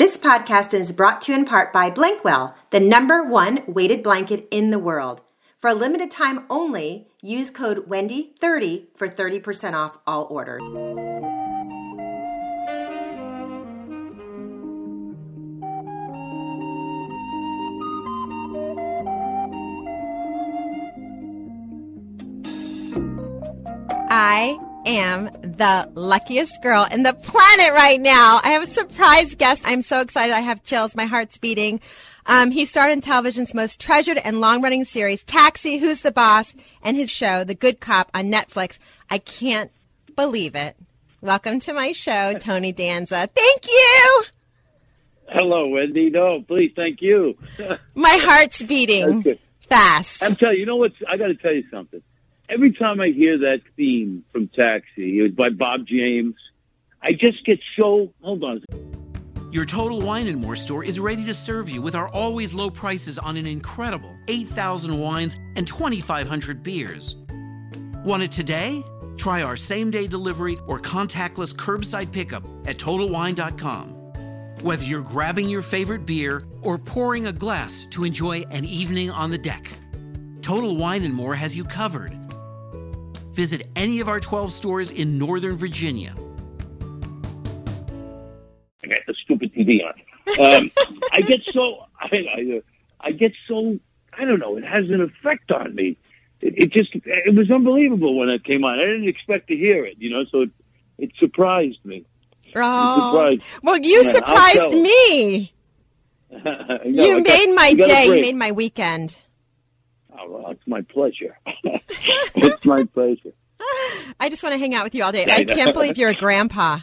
This podcast is brought to you in part by Blankwell, the number one weighted blanket in the world. For a limited time only, use code WENDY30 for 30% off all orders. I am the luckiest girl in the planet right now. I have a surprise guest. I'm so excited. I have chills. My heart's beating. Um, he starred in television's most treasured and long running series, Taxi, Who's the Boss, and his show, The Good Cop, on Netflix. I can't believe it. Welcome to my show, Tony Danza. Thank you. Hello, Wendy. No, please, thank you. My heart's beating fast. I'm telling you, you know what? I got to tell you something. Every time I hear that theme from Taxi, it was by Bob James, I just get so. Hold on. Your Total Wine and More store is ready to serve you with our always low prices on an incredible 8,000 wines and 2,500 beers. Want it today? Try our same day delivery or contactless curbside pickup at TotalWine.com. Whether you're grabbing your favorite beer or pouring a glass to enjoy an evening on the deck, Total Wine and More has you covered. Visit any of our 12 stores in Northern Virginia. I got the stupid TV on. Um, I get so. I, I, I get so. I don't know. It has an effect on me. It, it just. It was unbelievable when it came on. I didn't expect to hear it. You know, so it, it surprised me. Oh. surprised. Well, you Yeah, surprised me. No, you got- made my I day. You made my weekend. Oh, well, it's my pleasure. it's my pleasure. I just want to hang out with you all day. I I can't believe you're a grandpa.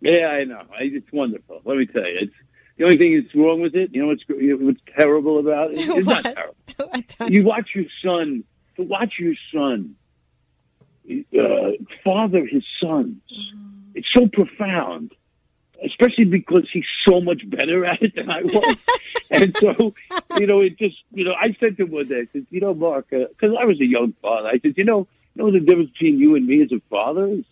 Yeah, I know. It's wonderful. Let me tell you, it's the only thing that's wrong with it. You know what's what's terrible about it? It's not terrible. You watch your son to watch your son uh, father his sons. It's so profound, especially because he's so much better at it than I was. and so, you know, it just, you know, I said to him one day, I said, you know, Mark, uh, because I was a young father, I said, you know, you know the difference between you and me as a father is?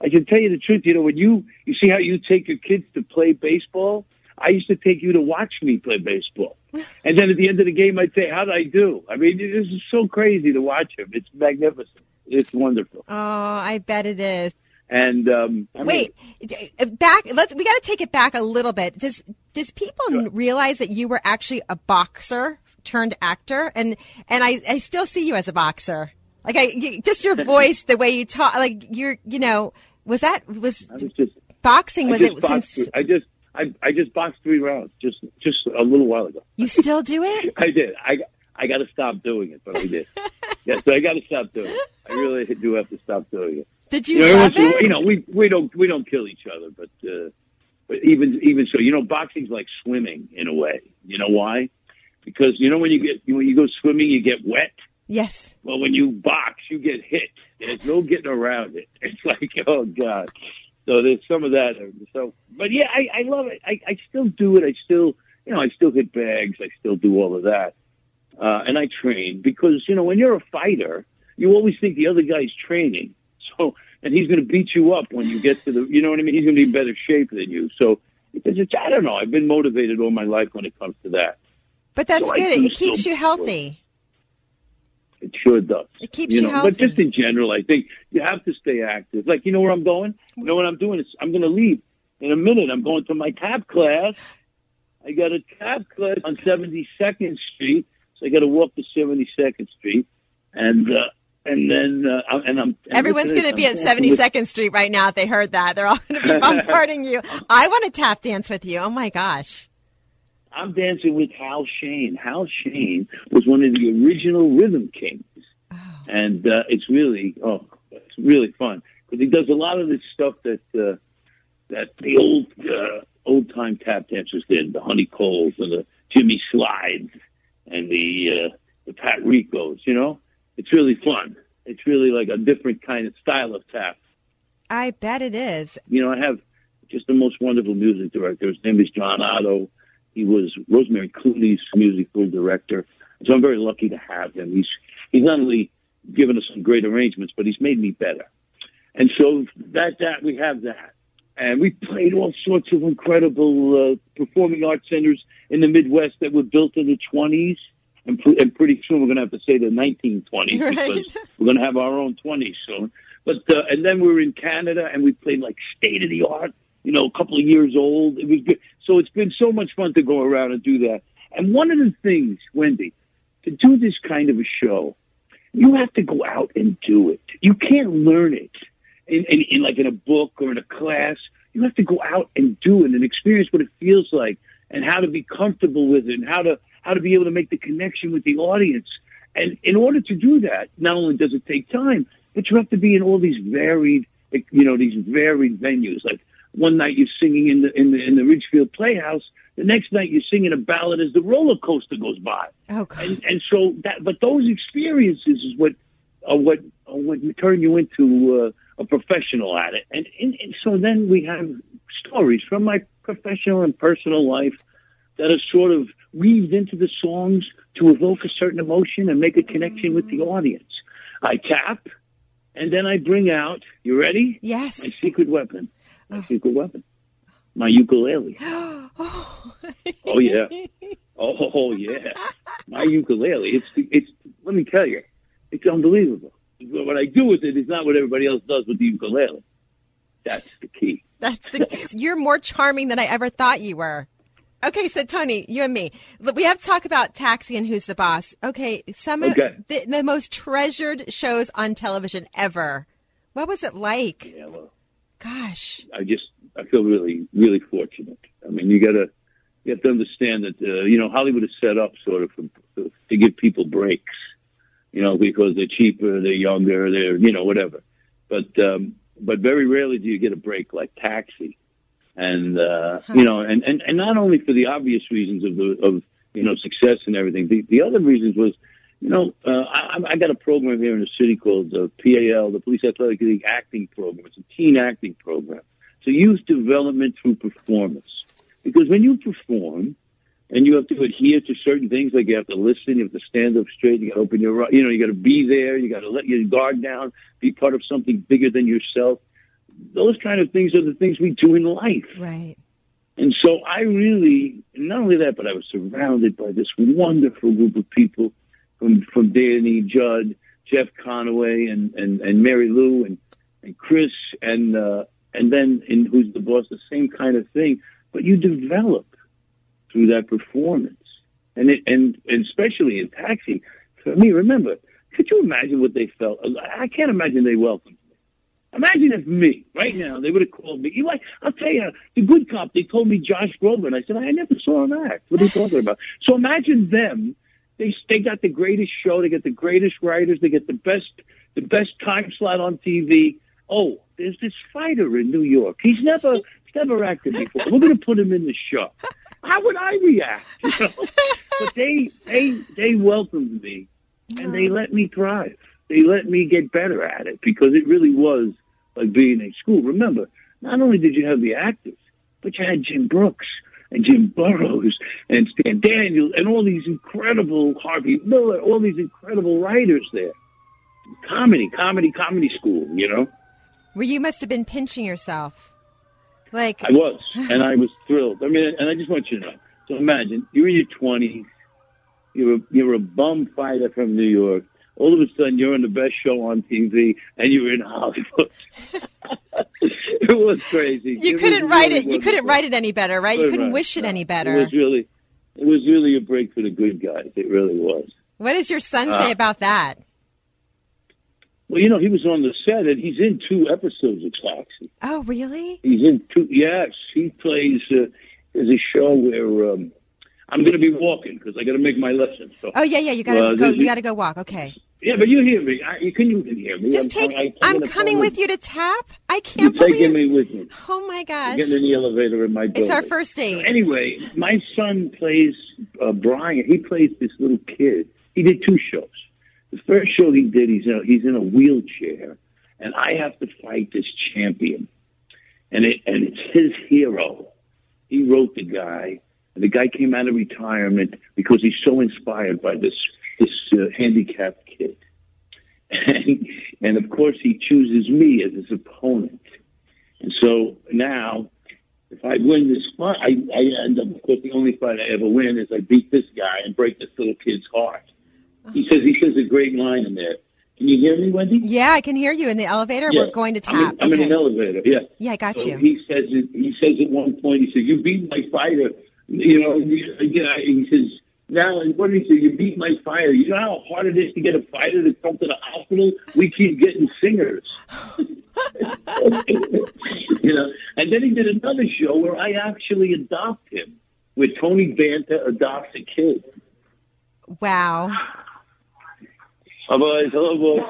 I can tell you the truth. You know, when you you see how you take your kids to play baseball, I used to take you to watch me play baseball, and then at the end of the game, I'd say, "How did I do?" I mean, this is so crazy to watch him. It's magnificent. It's wonderful. Oh, I bet it is. And um, I mean, Wait, uh, back. Let's. We got to take it back a little bit. Does Does people realize that you were actually a boxer turned actor, and and I I still see you as a boxer. Like I just your voice, the way you talk, like you're you know was that was was just boxing was it boxed. since I just I I just boxed three rounds just just a little while ago. you still do it? I did. I I got to stop doing it, but I did. yes, I got to stop doing it. I really do have to stop doing it. Did you You know, love every once in a while- it? you know, we we don't we don't kill each other, but uh, but even even so, you know, boxing's like swimming in a way. You know why? Because you know when you get when you go swimming, you get wet. Yes. Well, when you box, you get hit. There's no getting around it. It's like, oh god. So there's some of that. So, but yeah, I, I love it. I, I still do it. I still, you know, I still hit bags. I still do all of that. Uh, and I train because, you know, when you're a fighter, you always think the other guy's training. So, and he's going to beat you up when you get to the, you know what I mean? He's going to be in better shape than you. So, it's, it's, I don't know. I've been motivated all my life when it comes to that. But that's So good. It keeps you healthy. It sure does. It keeps you you know, healthy. But just in general, I think you have to stay active. Like, you know where I'm going? You know what I'm doing? Is I'm going to leave in a minute. I'm going to my tap class. I got a tap class on 72nd Street, so I got to walk to 72nd Street, and uh, and then uh, and I'm and Everyone's going to be I'm at 72nd Street right now if they heard that. They're all going to be bombarding you. I want to tap dance with you. Oh my gosh. I'm dancing with Hal Shane. Hal Shane was one of the original rhythm kings, and uh, it's really oh, it's really fun because he does a lot of this stuff that uh, that the old uh, old time tap dancers did, the Honi Coles and the Jimmy Slydes and the uh, the Pat Ricos. You know, it's really fun. It's really like a different kind of style of tap. I bet it is. You know, I have just the most wonderful music director. His name is John Oddo. He was Rosemary Clooney's musical director. So I'm very lucky to have him. He's he's not only given us some great arrangements, but he's made me better. And so that that we have that, and we played all sorts of incredible uh, performing arts centers in the Midwest that were built in the 20s. And, pr- and pretty soon we're going to have to say the 1920s Right. because we're going to have our own 20s soon. But uh, and then we were in Canada and we played like state of the art, you know, a couple of years old. It was good. So it's been so much fun to go around and do that. And one of the things, Wendy, to do this kind of a show, you have to go out and do it. You can't learn it in, in, in like in a book or in a class. You have to go out and do it and experience what it feels like and how to be comfortable with it and how to how to be able to make the connection with the audience. And in order to do that, not only does it take time, but you have to be in all these varied, you know, these varied venues. Like one night you're singing in the in the in the Ridgefield Playhouse, the next night you're singing a ballad as the roller coaster goes by. Oh, God. And and so that, but those experiences is what are what are what turn you into uh, a professional at it. And, and and so then we have stories from my professional and personal life that are sort of weaved into the songs to evoke a certain emotion and make a connection with the audience. I tap, and then I bring out. You ready? Yes. My secret weapon. My oh. secret weapon. My ukulele. Oh. oh yeah. Oh, oh yeah. My ukulele. It's it's. Let me tell you, it's unbelievable. What I do with it is not what everybody else does with the ukulele. That's the key. That's the. You're more charming than I ever thought you were. Okay, so Tony, you and me, we have to talk about Taxi and Who's the Boss. Okay, some of the, the most treasured shows on television ever. What was it like? Yeah. Well, Gosh, I just I feel really really fortunate. I mean, you gotta you have to understand that uh, you know Hollywood is set up sort of for, to give people breaks, you know, because they're cheaper, they're younger, they're you know whatever. But um, but very rarely do you get a break like Taxi, and uh, you know, and, and and not only for the obvious reasons of the of you know success and everything. The the other reasons was. You know, uh, I, I got a program here in the city called the PAL, the Police Athletic League Acting Program. It's a teen acting program. So youth development through performance. Because when you perform, and you have to adhere to certain things, like you have to listen, you have to stand up straight, you got to open your, you know, you got to be there, you got to let your guard down, be part of something bigger than yourself. Those kind of things are the things we do in life. right. And so I really, not only that, but I was surrounded by this wonderful group of people from, from Danny Judd, Jeff Conaway, and, and, and Marilu, and, and Chris, and, uh, and then in Who's the Boss, the same kind of thing. But you develop through that performance. And it, and, and especially in Taxi, for me, remember, could you imagine what they felt? I can't imagine they welcomed me. Imagine if me, right now, they would have called me. You like, I'll tell you, the good cop, they told me Josh Groban. I said, I never saw him act. What are you talking about? So imagine them. They, they got the greatest show. They get the greatest writers. They get the best, the best time slot on TV. Oh, there's this fighter in New York. He's never, he's never acted before. We're going to put him in the show. How would I react? You know? but they, they, they welcomed me and they let me thrive. They let me get better at it because it really was like being in school. Remember, not only did you have the actors, but you had Jim Brooks and Jim Burrows and Stan Daniels and all these incredible Harvey Miller, all these incredible writers there. Comedy, comedy, comedy school, you know? Where you must have been pinching yourself. Like, I was, and I was thrilled. I mean, and I just want you to know. So imagine you're in your twenties, you're a, you're a bum fighter from New York. All of a sudden, you're on the best show on TV, and you're in Hollywood. it was crazy. you was couldn't write really it. You couldn't write it any better, right? You Couldn't wish it No. any better. It was really, it was really a break for the good guys. It really was. What does your son Uh, say about that? Well, you know, he was on the set, and he's in two episodes of Taxi. Oh, really? He's in two. Yes, he plays. Uh, there's a show where um, I'm going to be walking because I got to make my lesson. So Oh, yeah, yeah. You gotta Well, go. You gotta go walk. Okay. Yeah, but you hear me. I, you can you can hear me. Just I'm, take. I, I'm, gonna coming with you to tap. I can't. You're can't taking believe. me with you. Oh my I'm gosh! getting in the elevator in my building. It's our first date. Anyway, my son plays uh, Brian. He plays this little kid. He did two shows. The first show he did, he's in a, he's in a wheelchair, and I have to fight this champion, and it and it's his hero. He wrote the guy, and the guy came out of retirement because he's so inspired by this this uh, handicapped kid, and and of course he chooses me as his opponent, and so now if I win this fight, I, I end up, of course, the only fight I ever win is I beat this guy and break this little kid's heart. He says he says a great line in there. Can you hear me, Wendy? Yeah, I can hear you in the elevator. Yeah. We're going to I'm in, tap. I'm in an elevator. Yeah. Yeah, I got So you. He says it, he says at one point he says you beat my fighter. You know, you- yeah. He says now what did he say? You beat my fire. You know how hard it is to get a fighter to come to the hospital. We keep getting singers. you know, and then he did another show where I actually adopt him, where Tony Banta adopts a kid. Wow. Oh, boys, hello, boys.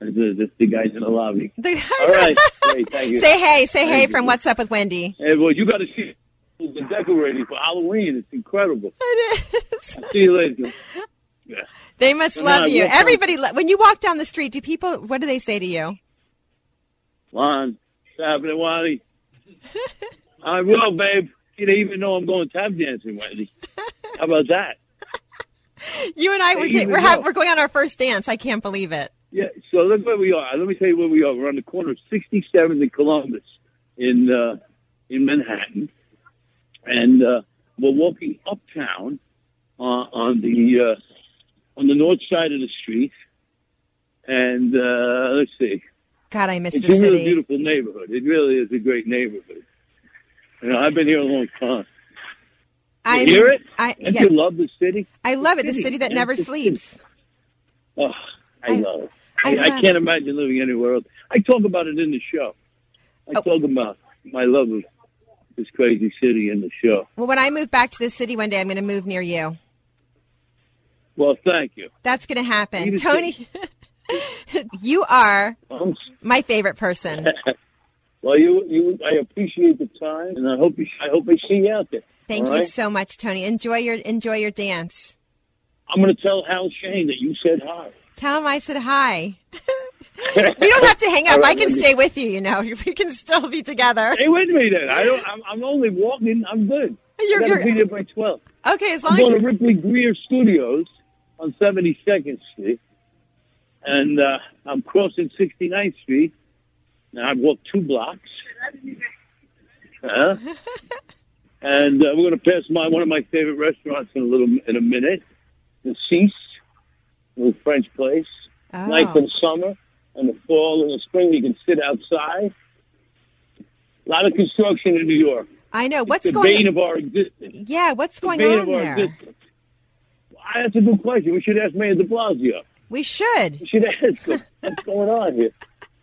The, the guys in the lobby. The- All right, great, thank you. say hey, say hey Thank from. What's Up with Wendy. Hey, boys, you got to see the decorating for Halloween. It's incredible. It is. I'll see you later. Yeah. They must No, love you. Everybody, when you walk down the street, do people? What do they say to you? Lon, what's happening, Wally? I will, babe. You didn't even know I'm going tap dancing, Wendy. How about that? You and I, we're, ta- we're, ha- we're going on our first dance. I can't believe it. Yeah, so look where we are. Let me tell you where we are. We're on the corner of 67th and Columbus in uh, in Manhattan, and uh, we're walking uptown uh, on the uh, on the north side of the street. And uh, let's see, God, I miss it's the a really city. beautiful neighborhood. It really is a great neighborhood. You know, I've been here a long time. I You hear it? I, yeah, you love the city? I love it. The city, city that never the sleeps. Oh, I, I- love it. I I, I, can't imagine living anywhere else. I talk about it in the show. I Oh. talk about my love of this crazy city in the show. Well, when I move back to the city one day, I'm going to move near you. Well, thank you. That's going to happen. You Tony, you are my favorite person. well, you, you, I appreciate the time, and I hope you, I hope I see you out there. Thank All you right? so much, Tony. Enjoy your enjoy your dance. I'm going to tell Hal Shane that you said hi. Tell him I said hi. we don't have to hang up. I can stay with you. You know, we can still be together. Stay with me then. I don't. I'm, I'm only walking. I'm good. You're- I gotta you're- be there by twelve. Okay, as long I'm as going to. Ripley Grier Studios on 72nd Street, and uh, I'm crossing 69th Street. Now I've walked two blocks, uh, and uh, we're going to pass my one of my favorite restaurants in a little in a minute, the Cease, a little French place. Oh. Nice in summer, and the fall and the spring you can sit outside. A lot of construction in New York. I know It's what's the going. bane of our existence. yeah, what's going The bane on of our there? existence. Ah, That's a good question. We should ask Mayor de Blasio. We should. We should ask him what's going on here.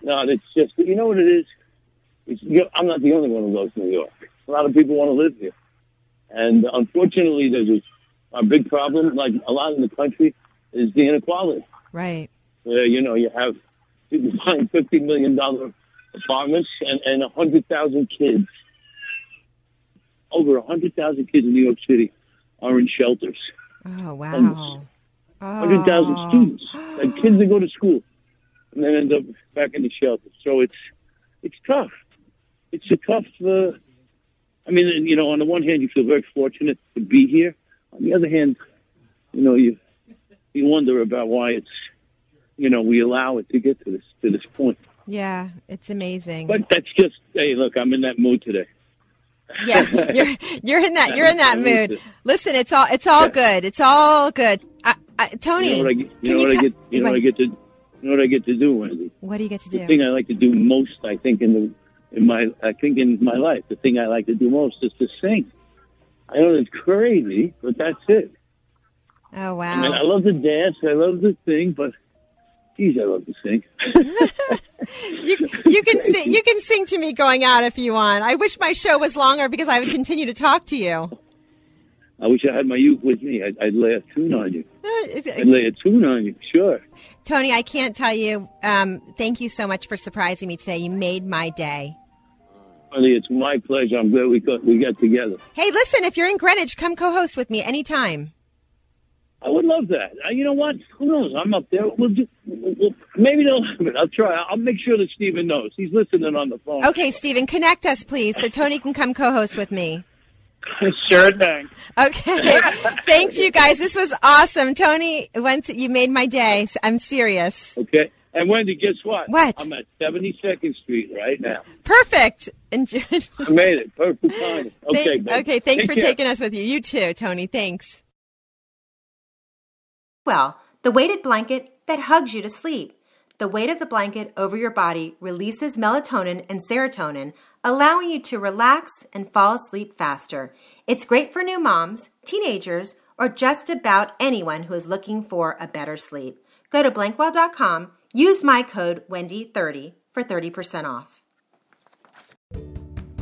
No, it's just you know what it is. It's, you know, I'm not the only one who loves New York. A lot of people want to live here, and unfortunately, there's a, a big problem. Like a lot in the country, is the inequality. Right. Where you know you have people buying fifty million dollar apartments and and a hundred thousand kids. Over a hundred thousand kids in New York City are in shelters. Oh wow. Homeless. hundred thousand Oh. students, like kids that go to school, and then end up back in the shelter. So it's it's tough. It's a tough. Uh, I mean, you know, on the one hand, you feel very fortunate to be here. On the other hand, you know, you you wonder about why it's you know we allow it to get to this to this point. Yeah, it's amazing. But that's just hey, look, I'm in that mood today. yeah, you're you're in that you're in that mood. Listen, it's all it's all good. It's all good. I, I, Tony, You know what I get? You know what I get? You know what I get to? You know what I get to do, Wendy? What do you get to do? the thing I like to do most, I think, in the in my I think in my life, the thing I like to do most is to sing. I know it's crazy, but that's it. Oh I mean, I love to dance, I love to sing, but geez, I love to sing. You you can sing you can sing to me going out if you want. I wish my show was longer because I would continue to talk to you. I wish I had my youth with me. I'd, I'd lay a tune on you. I'd lay a tune on you, sure. Tony, I can't tell you. Um, thank you so much for surprising me today. You made my day. Honey, it's my pleasure. I'm glad we got we got together. Hey, listen, if you're in Greenwich, come co-host with me anytime. I would love that. Uh, you know what? Who knows? I'm up there. We'll, do, we'll, maybe they'll have it. I'll try. I'll make sure that Stephen knows. He's listening on the phone. Okay, Stephen, connect us, please, so Tony can come co-host with me. sure thing. Okay. Thanks, you guys. This was awesome. Tony, once you made my day. I'm serious. Okay. And Wendy, guess what? What? I'm at 72nd Street right now. Perfect. Enjoy. I made it. Perfect timing. Okay. Thank- okay. Thanks Take for care. taking us with you. You too, Tony. Thanks. Well, the weighted blanket that hugs you to sleep. The weight of the blanket over your body releases melatonin and serotonin, allowing you to relax and fall asleep faster. It's great for new moms, teenagers, or just about anyone who is looking for a better sleep. Go to blankwell.com, use my code WENDY30 for 30% off.